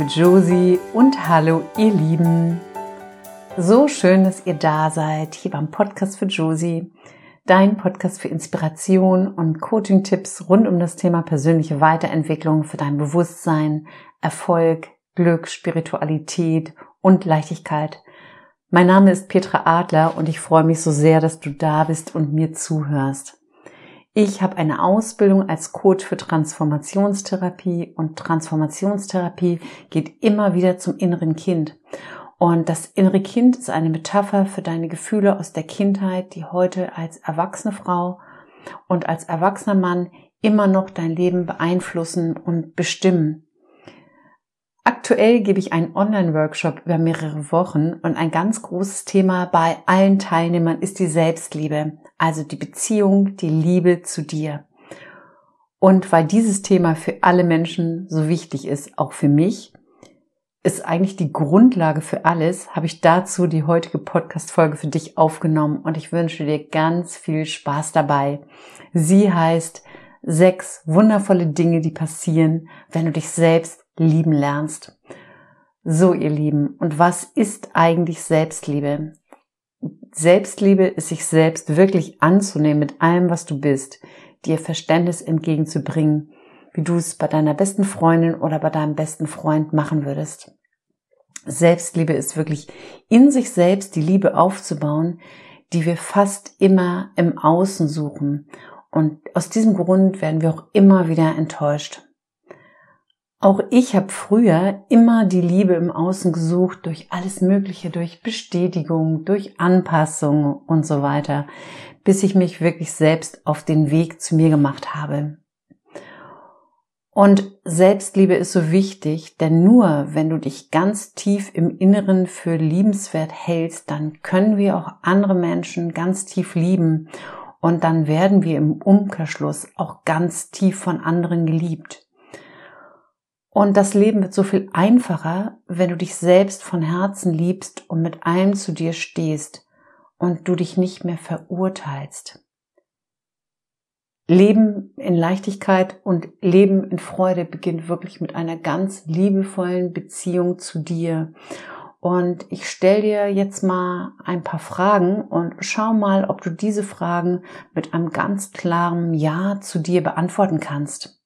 Liebe Josie und hallo ihr Lieben. So schön, dass ihr da seid, hier beim Podcast für Josie, dein Podcast für Inspiration und Coaching-Tipps rund um das Thema persönliche Weiterentwicklung für dein Bewusstsein, Erfolg, Glück, Spiritualität und Leichtigkeit. Mein Name ist Petra Adler und ich freue mich so sehr, dass du da bist und mir zuhörst. Ich habe eine Ausbildung als Coach für Transformationstherapie und Transformationstherapie geht immer wieder zum inneren Kind. Und das innere Kind ist eine Metapher für deine Gefühle aus der Kindheit, die heute als erwachsene Frau und als erwachsener Mann immer noch dein Leben beeinflussen und bestimmen. Aktuell gebe ich einen Online-Workshop über mehrere Wochen und ein ganz großes Thema bei allen Teilnehmern ist die Selbstliebe, also die Beziehung, die Liebe zu dir. Und weil dieses Thema für alle Menschen so wichtig ist, auch für mich, ist eigentlich die Grundlage für alles, habe ich dazu die heutige Podcast-Folge für dich aufgenommen und ich wünsche dir ganz viel Spaß dabei. Sie heißt sechs wundervolle Dinge, die passieren, wenn du dich selbst lieben lernst. So, ihr Lieben, und was ist eigentlich Selbstliebe? Selbstliebe ist sich selbst wirklich anzunehmen mit allem, was du bist, dir Verständnis entgegenzubringen, wie du es bei deiner besten Freundin oder bei deinem besten Freund machen würdest. Selbstliebe ist wirklich in sich selbst die Liebe aufzubauen, die wir fast immer im Außen suchen. Und aus diesem Grund werden wir auch immer wieder enttäuscht. Auch ich habe früher immer die Liebe im Außen gesucht durch alles Mögliche, durch Bestätigung, durch Anpassung und so weiter, bis ich mich wirklich selbst auf den Weg zu mir gemacht habe. Und Selbstliebe ist so wichtig, denn nur wenn du dich ganz tief im Inneren für liebenswert hältst, dann können wir auch andere Menschen ganz tief lieben und dann werden wir im Umkehrschluss auch ganz tief von anderen geliebt. Und das Leben wird so viel einfacher, wenn du dich selbst von Herzen liebst und mit allem zu dir stehst und du dich nicht mehr verurteilst. Leben in Leichtigkeit und Leben in Freude beginnt wirklich mit einer ganz liebevollen Beziehung zu dir. Und ich stelle dir jetzt mal ein paar Fragen und schau mal, ob du diese Fragen mit einem ganz klaren Ja zu dir beantworten kannst.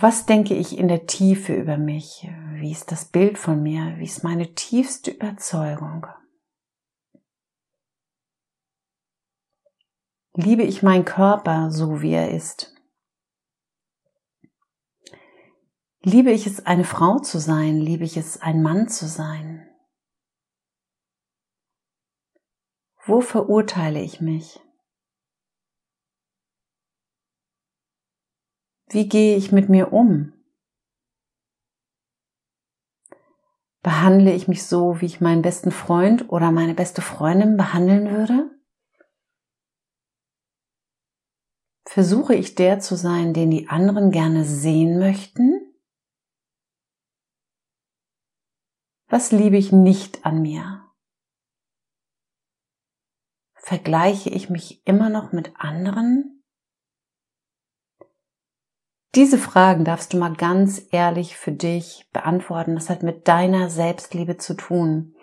Was denke ich in der Tiefe über mich? Wie ist das Bild von mir? Wie ist meine tiefste Überzeugung? Liebe ich meinen Körper so, wie er ist? Liebe ich es, eine Frau zu sein? Liebe ich es, ein Mann zu sein? Wo verurteile ich mich? Wie gehe ich mit mir um? Behandle ich mich so, wie ich meinen besten Freund oder meine beste Freundin behandeln würde? Versuche ich der zu sein, den die anderen gerne sehen möchten? Was liebe ich nicht an mir? Vergleiche ich mich immer noch mit anderen? Diese Fragen darfst du mal ganz ehrlich für dich beantworten. Das hat mit deiner Selbstliebe zu tun.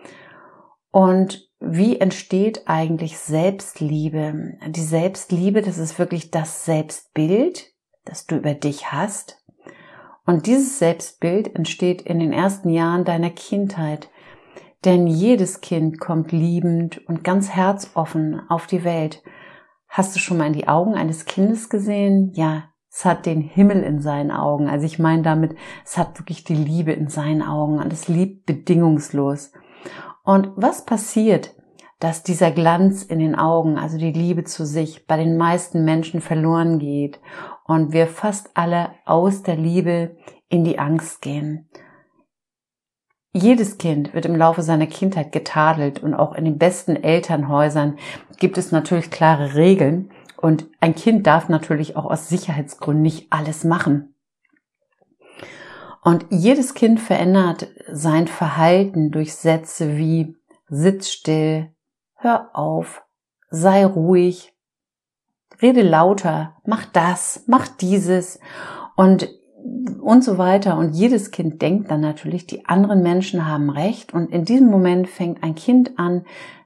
Und wie entsteht eigentlich Selbstliebe? Die Selbstliebe, das ist wirklich das Selbstbild, das du über dich hast. Und dieses Selbstbild entsteht in den ersten Jahren deiner Kindheit. Denn jedes Kind kommt liebend und ganz herzoffen auf die Welt. Hast du schon mal in die Augen eines Kindes gesehen? Ja, es hat den Himmel in seinen Augen. Also ich meine damit, es hat wirklich die Liebe in seinen Augen und es liebt bedingungslos. Und was passiert, dass dieser Glanz in den Augen, also die Liebe zu sich, bei den meisten Menschen verloren geht und wir fast alle aus der Liebe in die Angst gehen? Jedes Kind wird im Laufe seiner Kindheit getadelt und auch in den besten Elternhäusern gibt es natürlich klare Regeln, und ein Kind darf natürlich auch aus Sicherheitsgründen nicht alles machen. Und jedes Kind verändert sein Verhalten durch Sätze wie sitz still, hör auf, sei ruhig, rede lauter, mach das, mach dieses. Und und so weiter. Und jedes Kind denkt dann natürlich, die anderen Menschen haben recht. Und in diesem Moment fängt ein Kind an,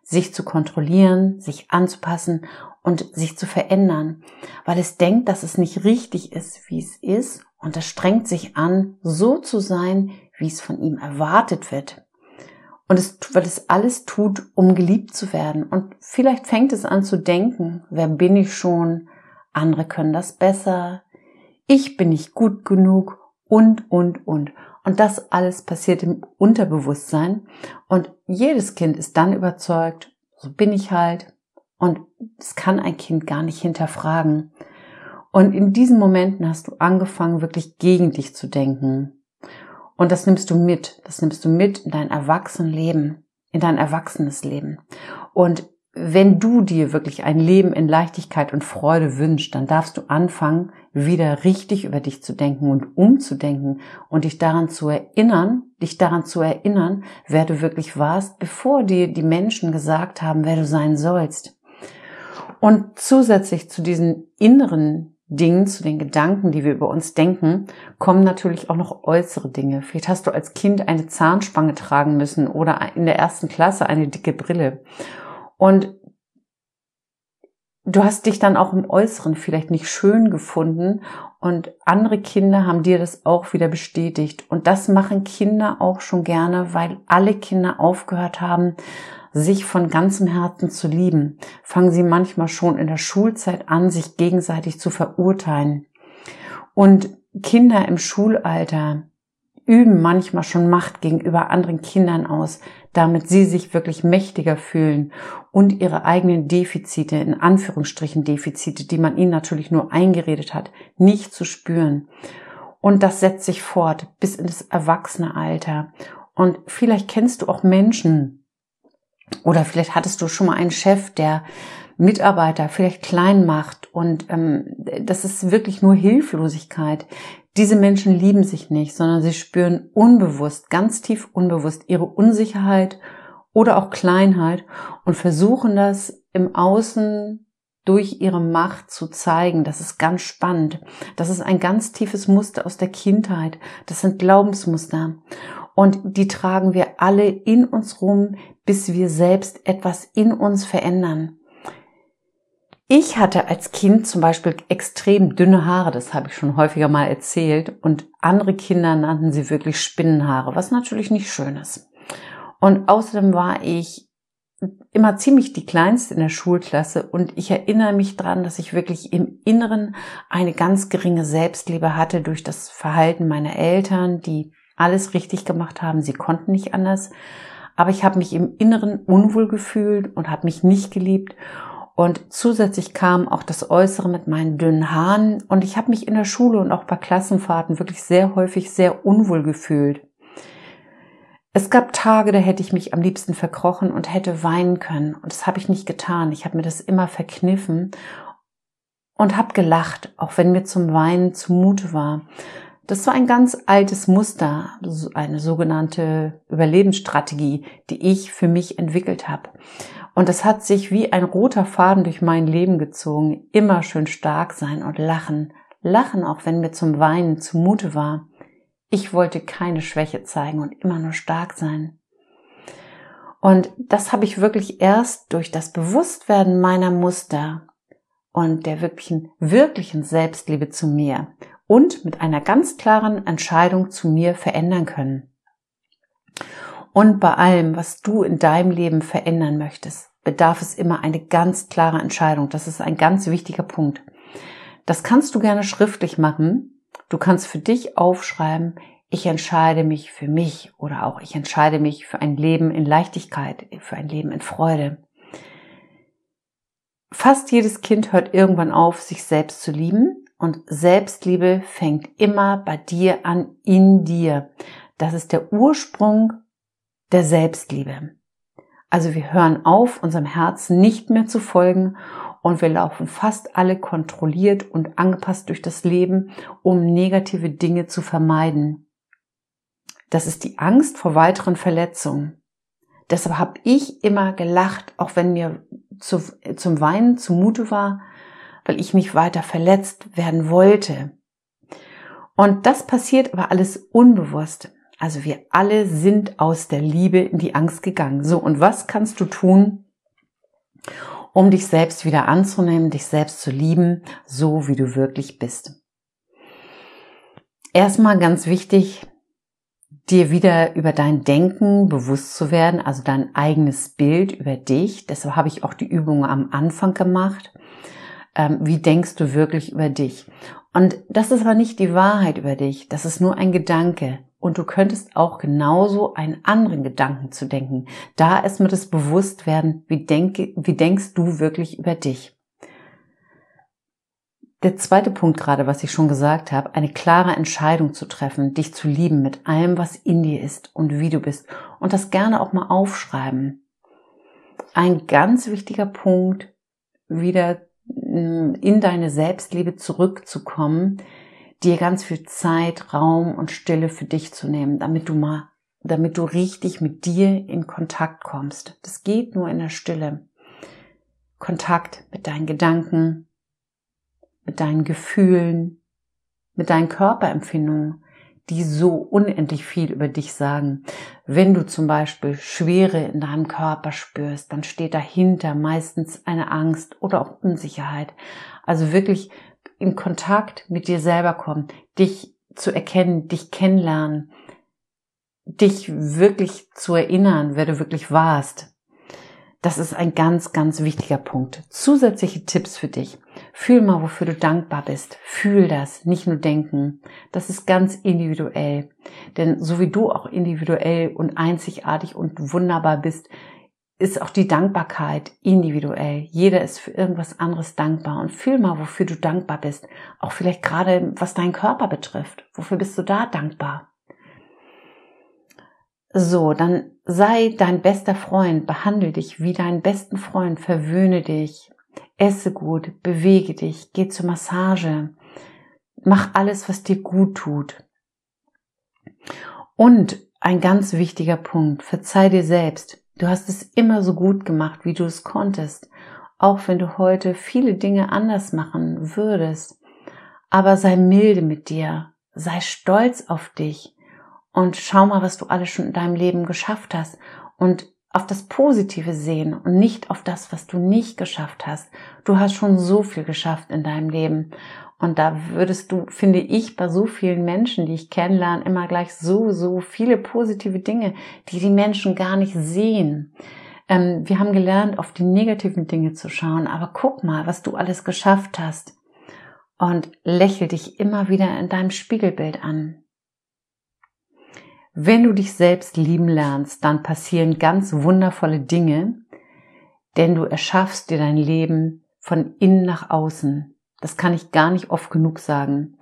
sich zu kontrollieren, sich anzupassen und sich zu verändern, weil es denkt, dass es nicht richtig ist, wie es ist. Und es strengt sich an, so zu sein, wie es von ihm erwartet wird. Und es, weil es alles tut, um geliebt zu werden. Und vielleicht fängt es an zu denken, wer bin ich schon? Andere können das besser ich bin nicht gut genug und, und, und. Und das alles passiert im Unterbewusstsein. Und jedes Kind ist dann überzeugt, so bin ich halt. Und es kann ein Kind gar nicht hinterfragen. Und in diesen Momenten hast du angefangen, wirklich gegen dich zu denken. Und das nimmst du mit. Das nimmst du mit in dein Erwachsenenleben, in dein erwachsenes Leben. Und wenn du dir wirklich ein Leben in Leichtigkeit und Freude wünschst, dann darfst du anfangen, wieder richtig über dich zu denken und umzudenken und dich daran zu erinnern, dich daran zu erinnern, wer du wirklich warst, bevor dir die Menschen gesagt haben, wer du sein sollst. Und zusätzlich zu diesen inneren Dingen, zu den Gedanken, die wir über uns denken, kommen natürlich auch noch äußere Dinge. Vielleicht hast du als Kind eine Zahnspange tragen müssen oder in der ersten Klasse eine dicke Brille. Und du hast dich dann auch im Äußeren vielleicht nicht schön gefunden und andere Kinder haben dir das auch wieder bestätigt. Und das machen Kinder auch schon gerne, weil alle Kinder aufgehört haben, sich von ganzem Herzen zu lieben. Fangen sie manchmal schon in der Schulzeit an, sich gegenseitig zu verurteilen. Und Kinder im Schulalter üben manchmal schon Macht gegenüber anderen Kindern aus, damit sie sich wirklich mächtiger fühlen und ihre eigenen Defizite, in Anführungsstrichen Defizite, die man ihnen natürlich nur eingeredet hat, nicht zu spüren. Und das setzt sich fort bis in das erwachsene Alter. Und vielleicht kennst du auch Menschen oder vielleicht hattest du schon mal einen Chef, der Mitarbeiter vielleicht klein macht und ähm, das ist wirklich nur Hilflosigkeit. Diese Menschen lieben sich nicht, sondern sie spüren unbewusst, ganz tief unbewusst ihre Unsicherheit oder auch Kleinheit und versuchen das im Außen durch ihre Macht zu zeigen. Das ist ganz spannend. Das ist ein ganz tiefes Muster aus der Kindheit. Das sind Glaubensmuster. Und die tragen wir alle in uns rum, bis wir selbst etwas in uns verändern. Ich hatte als Kind zum Beispiel extrem dünne Haare, das habe ich schon häufiger mal erzählt, und andere Kinder nannten sie wirklich Spinnenhaare, was natürlich nicht schön ist. Und außerdem war ich immer ziemlich die kleinste in der Schulklasse. Und ich erinnere mich dran, dass ich wirklich im Inneren eine ganz geringe Selbstliebe hatte durch das Verhalten meiner Eltern, die alles richtig gemacht haben, sie konnten nicht anders, aber ich habe mich im Inneren unwohl gefühlt und habe mich nicht geliebt und zusätzlich kam auch das Äußere mit meinen dünnen Haaren. Und ich habe mich in der Schule und auch bei Klassenfahrten wirklich sehr häufig sehr unwohl gefühlt. Es gab Tage, da hätte ich mich am liebsten verkrochen und hätte weinen können. Und das habe ich nicht getan. Ich habe mir das immer verkniffen und habe gelacht, auch wenn mir zum Weinen zumute war. Das war ein ganz altes Muster, eine sogenannte Überlebensstrategie, die ich für mich entwickelt habe. Und es hat sich wie ein roter Faden durch mein Leben gezogen. Immer schön stark sein und lachen. Lachen, auch wenn mir zum Weinen zumute war. Ich wollte keine Schwäche zeigen und immer nur stark sein. Und das habe ich wirklich erst durch das Bewusstwerden meiner Muster und der wirklichen, wirklichen Selbstliebe zu mir und mit einer ganz klaren Entscheidung zu mir verändern können. Und bei allem, was du in deinem Leben verändern möchtest, bedarf es immer eine ganz klare Entscheidung. Das ist ein ganz wichtiger Punkt. Das kannst du gerne schriftlich machen. Du kannst für dich aufschreiben, ich entscheide mich für mich oder auch ich entscheide mich für ein Leben in Leichtigkeit, für ein Leben in Freude. Fast jedes Kind hört irgendwann auf, sich selbst zu lieben und Selbstliebe fängt immer bei dir an, in dir. Das ist der Ursprung der Selbstliebe. Also wir hören auf, unserem Herzen nicht mehr zu folgen und wir laufen fast alle kontrolliert und angepasst durch das Leben, um negative Dinge zu vermeiden. Das ist die Angst vor weiteren Verletzungen. Deshalb habe ich immer gelacht, auch wenn mir zu, zum Weinen zumute war, weil ich nicht weiter verletzt werden wollte. Und das passiert aber alles unbewusst. Also wir alle sind aus der Liebe in die Angst gegangen. So, und was kannst du tun, um dich selbst wieder anzunehmen, dich selbst zu lieben, so wie du wirklich bist? Erstmal ganz wichtig, dir wieder über dein Denken bewusst zu werden, also dein eigenes Bild über dich. Deshalb habe ich auch die Übung am Anfang gemacht. Ähm, wie denkst du wirklich über dich? Und das ist aber nicht die Wahrheit über dich. Das ist nur ein Gedanke. Und du könntest auch genauso einen anderen Gedanken zu denken. Da ist mir das Bewusstwerden, wie, denke, wie denkst du wirklich über dich. Der zweite Punkt gerade, was ich schon gesagt habe, eine klare Entscheidung zu treffen, dich zu lieben mit allem, was in dir ist und wie du bist und das gerne auch mal aufschreiben. Ein ganz wichtiger Punkt, wieder mm, in deine Selbstliebe zurückzukommen, dir ganz viel Zeit, Raum und Stille für dich zu nehmen, damit du mal, damit du richtig mit dir in Kontakt kommst. Das geht nur in der Stille. Kontakt mit deinen Gedanken, mit deinen Gefühlen, mit deinen Körperempfindungen, die so unendlich viel über dich sagen. Wenn du zum Beispiel Schwere in deinem Körper spürst, dann steht dahinter meistens eine Angst oder auch Unsicherheit. Also wirklich in Kontakt mit dir selber kommen, dich zu erkennen, dich kennenlernen, dich wirklich zu erinnern, wer du wirklich warst. Das ist ein ganz, ganz wichtiger Punkt. Zusätzliche Tipps für dich. Fühl mal, wofür du dankbar bist. Fühl das, nicht nur denken. Das ist ganz individuell. Denn so wie du auch individuell und einzigartig und wunderbar bist, ist auch die Dankbarkeit individuell. Jeder ist für irgendwas anderes dankbar und fühl mal, wofür du dankbar bist. Auch vielleicht gerade, was deinen Körper betrifft. Wofür bist du da dankbar? So, dann sei dein bester Freund, behandle dich wie deinen besten Freund, verwöhne dich, esse gut, bewege dich, geh zur Massage, mach alles, was dir gut tut. Und ein ganz wichtiger Punkt, verzeih dir selbst. Du hast es immer so gut gemacht, wie du es konntest, auch wenn du heute viele Dinge anders machen würdest. Aber sei milde mit dir, sei stolz auf dich und schau mal, was du alles schon in deinem Leben geschafft hast und auf das Positive sehen und nicht auf das, was du nicht geschafft hast. Du hast schon so viel geschafft in deinem Leben und da würdest du, finde ich, bei so vielen Menschen, die ich kennenlerne, immer gleich so, so viele positive Dinge, die die Menschen gar nicht sehen. Ähm, wir haben gelernt, auf die negativen Dinge zu schauen, aber guck mal, was du alles geschafft hast. Und lächel dich immer wieder in deinem Spiegelbild an. Wenn du dich selbst lieben lernst, dann passieren ganz wundervolle Dinge, denn du erschaffst dir dein Leben von innen nach außen. Das kann ich gar nicht oft genug sagen.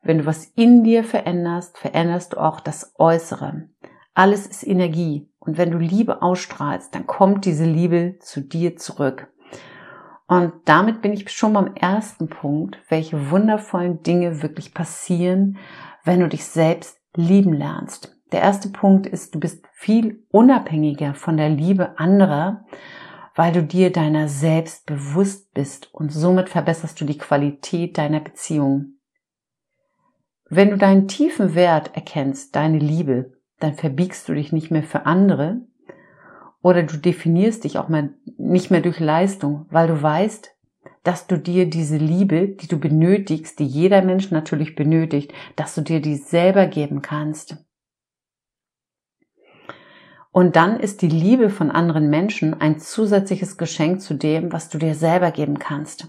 Wenn du was in dir veränderst, veränderst du auch das Äußere. Alles ist Energie. Und wenn du Liebe ausstrahlst, dann kommt diese Liebe zu dir zurück. Und damit bin ich schon beim ersten Punkt, welche wundervollen Dinge wirklich passieren, wenn du dich selbst lieben lernst. Der erste Punkt ist, du bist viel unabhängiger von der Liebe anderer weil du dir deiner selbst bewusst bist und somit verbesserst du die Qualität deiner Beziehung. Wenn du deinen tiefen Wert erkennst, deine Liebe, dann verbiegst du dich nicht mehr für andere oder du definierst dich auch mal nicht mehr durch Leistung, weil du weißt, dass du dir diese Liebe, die du benötigst, die jeder Mensch natürlich benötigt, dass du dir die selber geben kannst. Und dann ist die Liebe von anderen Menschen ein zusätzliches Geschenk zu dem, was du dir selber geben kannst.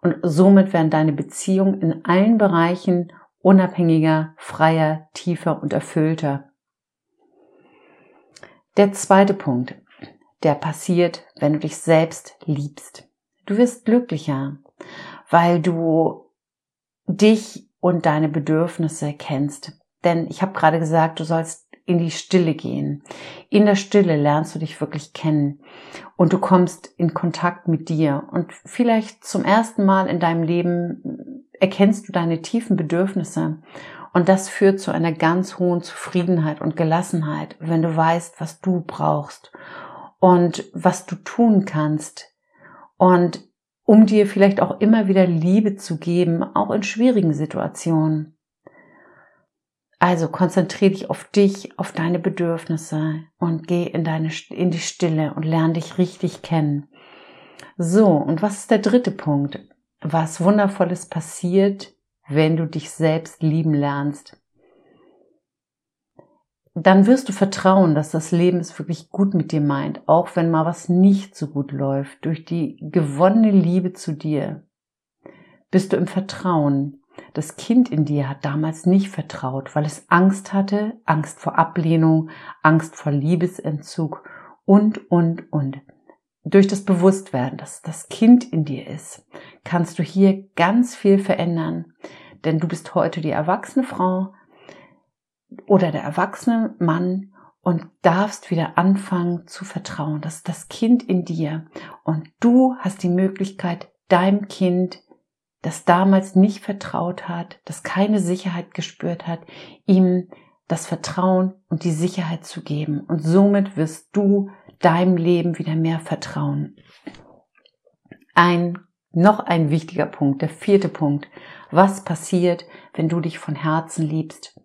Und somit werden deine Beziehungen in allen Bereichen unabhängiger, freier, tiefer und erfüllter. Der zweite Punkt, der passiert, wenn du dich selbst liebst. Du wirst glücklicher, weil du dich und deine Bedürfnisse kennst. Denn ich habe gerade gesagt, du sollst in die Stille gehen. In der Stille lernst du dich wirklich kennen und du kommst in Kontakt mit dir und vielleicht zum ersten Mal in deinem Leben erkennst du deine tiefen Bedürfnisse und das führt zu einer ganz hohen Zufriedenheit und Gelassenheit, wenn du weißt, was du brauchst und was du tun kannst und um dir vielleicht auch immer wieder Liebe zu geben, auch in schwierigen Situationen. Also konzentriere dich auf dich, auf deine Bedürfnisse und geh in deine, in die Stille und lerne dich richtig kennen. So, und was ist der dritte Punkt? Was Wundervolles passiert, wenn du dich selbst lieben lernst. Dann wirst du vertrauen, dass das Leben es wirklich gut mit dir meint, auch wenn mal was nicht so gut läuft. Durch die gewonnene Liebe zu dir bist du im Vertrauen. Das Kind in dir hat damals nicht vertraut, weil es Angst hatte, Angst vor Ablehnung, Angst vor Liebesentzug und, und, und. Durch das Bewusstwerden, dass das Kind in dir ist, kannst du hier ganz viel verändern. Denn du bist heute die erwachsene Frau oder der erwachsene Mann und darfst wieder anfangen zu vertrauen. Das ist das Kind in dir. Und du hast die Möglichkeit, deinem Kind, das damals nicht vertraut hat, das keine Sicherheit gespürt hat, ihm das Vertrauen und die Sicherheit zu geben. Und somit wirst du deinem Leben wieder mehr vertrauen. Ein, noch ein wichtiger Punkt, der vierte Punkt. Was passiert, wenn du dich von Herzen liebst?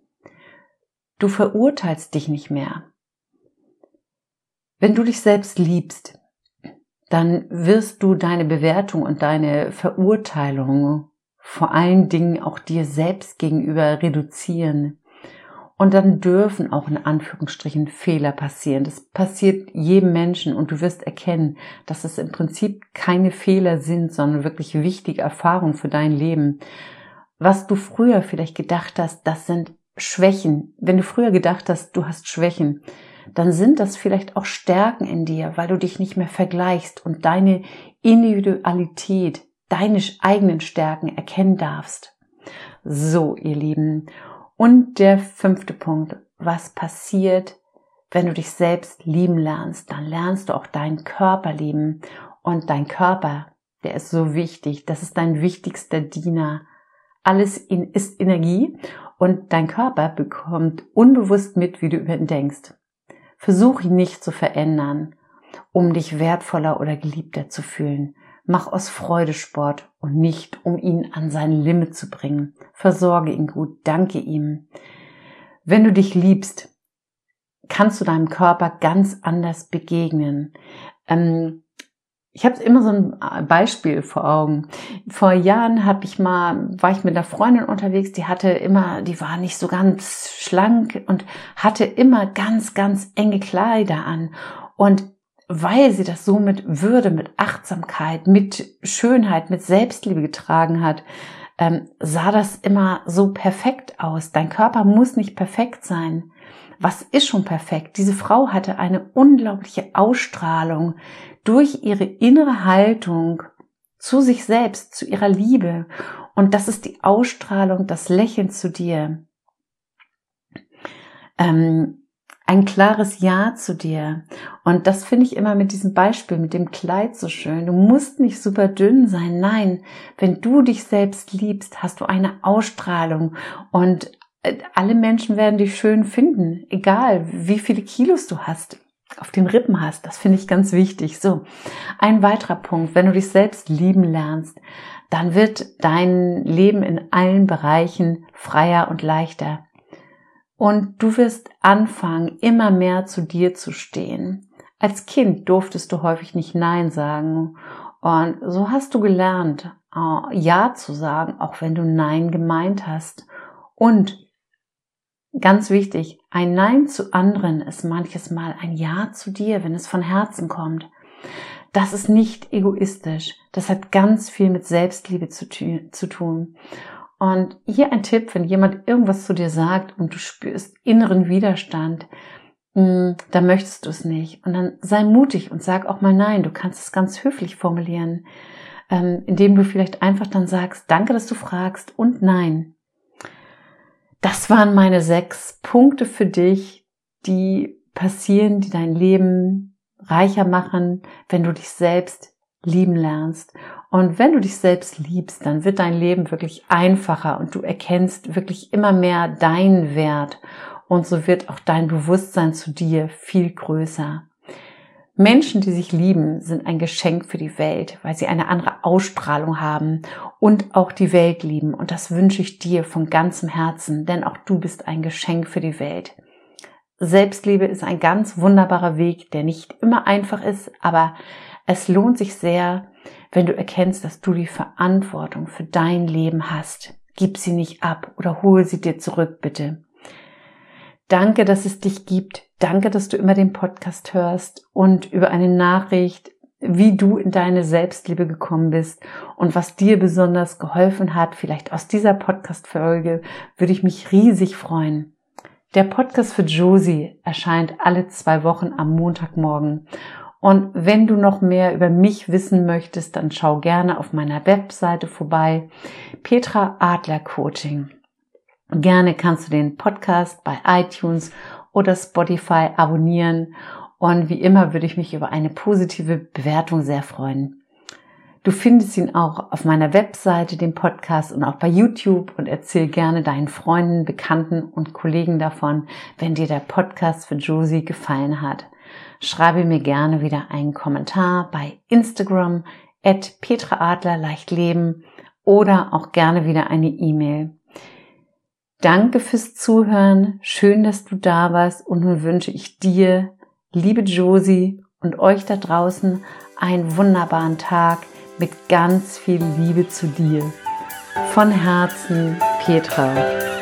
Du verurteilst dich nicht mehr. Wenn du dich selbst liebst, dann wirst du deine Bewertung und deine Verurteilung vor allen Dingen auch dir selbst gegenüber reduzieren. Und dann dürfen auch in Anführungsstrichen Fehler passieren. Das passiert jedem Menschen und du wirst erkennen, dass es im Prinzip keine Fehler sind, sondern wirklich wichtige Erfahrungen für dein Leben. Was du früher vielleicht gedacht hast, das sind Schwächen. Wenn du früher gedacht hast, du hast Schwächen, dann sind das vielleicht auch Stärken in dir, weil du dich nicht mehr vergleichst und deine Individualität, deine eigenen Stärken erkennen darfst. So, ihr Lieben. Und der fünfte Punkt, was passiert, wenn du dich selbst lieben lernst? Dann lernst du auch deinen Körper lieben. Und dein Körper, der ist so wichtig. Das ist dein wichtigster Diener. Alles in, ist Energie und dein Körper bekommt unbewusst mit, wie du über ihn denkst. Versuch ihn nicht zu verändern, um dich wertvoller oder geliebter zu fühlen. Mach aus Freude Sport und nicht, um ihn an sein Limit zu bringen. Versorge ihn gut, danke ihm. Wenn du dich liebst, kannst du deinem Körper ganz anders begegnen. Ähm, ich habe immer so ein Beispiel vor Augen. Vor Jahren habe ich mal, war ich mit einer Freundin unterwegs, die hatte immer, die war nicht so ganz schlank und hatte immer ganz, ganz enge Kleider an. Und weil sie das so mit Würde, mit Achtsamkeit, mit Schönheit, mit Selbstliebe getragen hat, ähm, sah das immer so perfekt aus. Dein Körper muss nicht perfekt sein. Was ist schon perfekt? Diese Frau hatte eine unglaubliche Ausstrahlung durch ihre innere Haltung zu sich selbst, zu ihrer Liebe. Und das ist die Ausstrahlung, das Lächeln zu dir. Ähm, ein klares Ja zu dir. Und das finde ich immer mit diesem Beispiel, mit dem Kleid so schön. Du musst nicht super dünn sein. Nein, wenn du dich selbst liebst, hast du eine Ausstrahlung und alle Menschen werden dich schön finden, egal wie viele Kilos du hast, auf den Rippen hast. Das finde ich ganz wichtig. So, ein weiterer Punkt, wenn du dich selbst lieben lernst, dann wird dein Leben in allen Bereichen freier und leichter. Und du wirst anfangen, immer mehr zu dir zu stehen. Als Kind durftest du häufig nicht Nein sagen. Und so hast du gelernt, äh, Ja zu sagen, auch wenn du Nein gemeint hast. Und ganz wichtig, ein Nein zu anderen ist manches Mal ein Ja zu dir, wenn es von Herzen kommt. Das ist nicht egoistisch. Das hat ganz viel mit Selbstliebe zu, zu tun. Und hier ein Tipp, wenn jemand irgendwas zu dir sagt und du spürst inneren Widerstand, hm, da möchtest du es nicht. Und dann sei mutig und sag auch mal nein. Du kannst es ganz höflich formulieren, ähm, indem du vielleicht einfach dann sagst, danke, dass du fragst und nein. Das waren meine sechs Punkte für dich, die passieren, die dein Leben reicher machen, wenn du dich selbst lieben lernst. Und wenn du dich selbst liebst, dann wird dein Leben wirklich einfacher und du erkennst wirklich immer mehr deinen Wert und so wird auch dein Bewusstsein zu dir viel größer. Menschen, die sich lieben, sind ein Geschenk für die Welt, weil sie eine andere Ausstrahlung haben und auch die Welt lieben. Und das wünsche ich dir von ganzem Herzen, denn auch du bist ein Geschenk für die Welt. Selbstliebe ist ein ganz wunderbarer Weg, der nicht immer einfach ist, aber es lohnt sich sehr, wenn du erkennst, dass du die Verantwortung für dein Leben hast. Gib sie nicht ab oder hol sie dir zurück, bitte. Danke, dass es dich gibt. Danke, dass du immer den Podcast hörst und über eine Nachricht, wie du in deine Selbstliebe gekommen bist und was dir besonders geholfen hat, vielleicht aus dieser Podcast-Folge, würde ich mich riesig freuen. Der Podcast für Josie erscheint alle zwei Wochen am Montagmorgen. Und wenn du noch mehr über mich wissen möchtest, dann schau gerne auf meiner Webseite vorbei. Petra Adler Coaching. Gerne kannst du den Podcast bei iTunes oder Spotify abonnieren und wie immer würde ich mich über eine positive Bewertung sehr freuen. Du findest ihn auch auf meiner Webseite, den Podcast und auch bei YouTube und erzähl gerne deinen Freunden, Bekannten und Kollegen davon, wenn dir der Podcast für Josie gefallen hat. Schreibe mir gerne wieder einen Kommentar bei Instagram at Petra Adler leicht leben oder auch gerne wieder eine E-Mail. Danke fürs Zuhören. Schön, dass du da warst. Und nun wünsche ich dir, liebe Josie und euch da draußen einen wunderbaren Tag mit ganz viel Liebe zu dir. Von Herzen, Petra.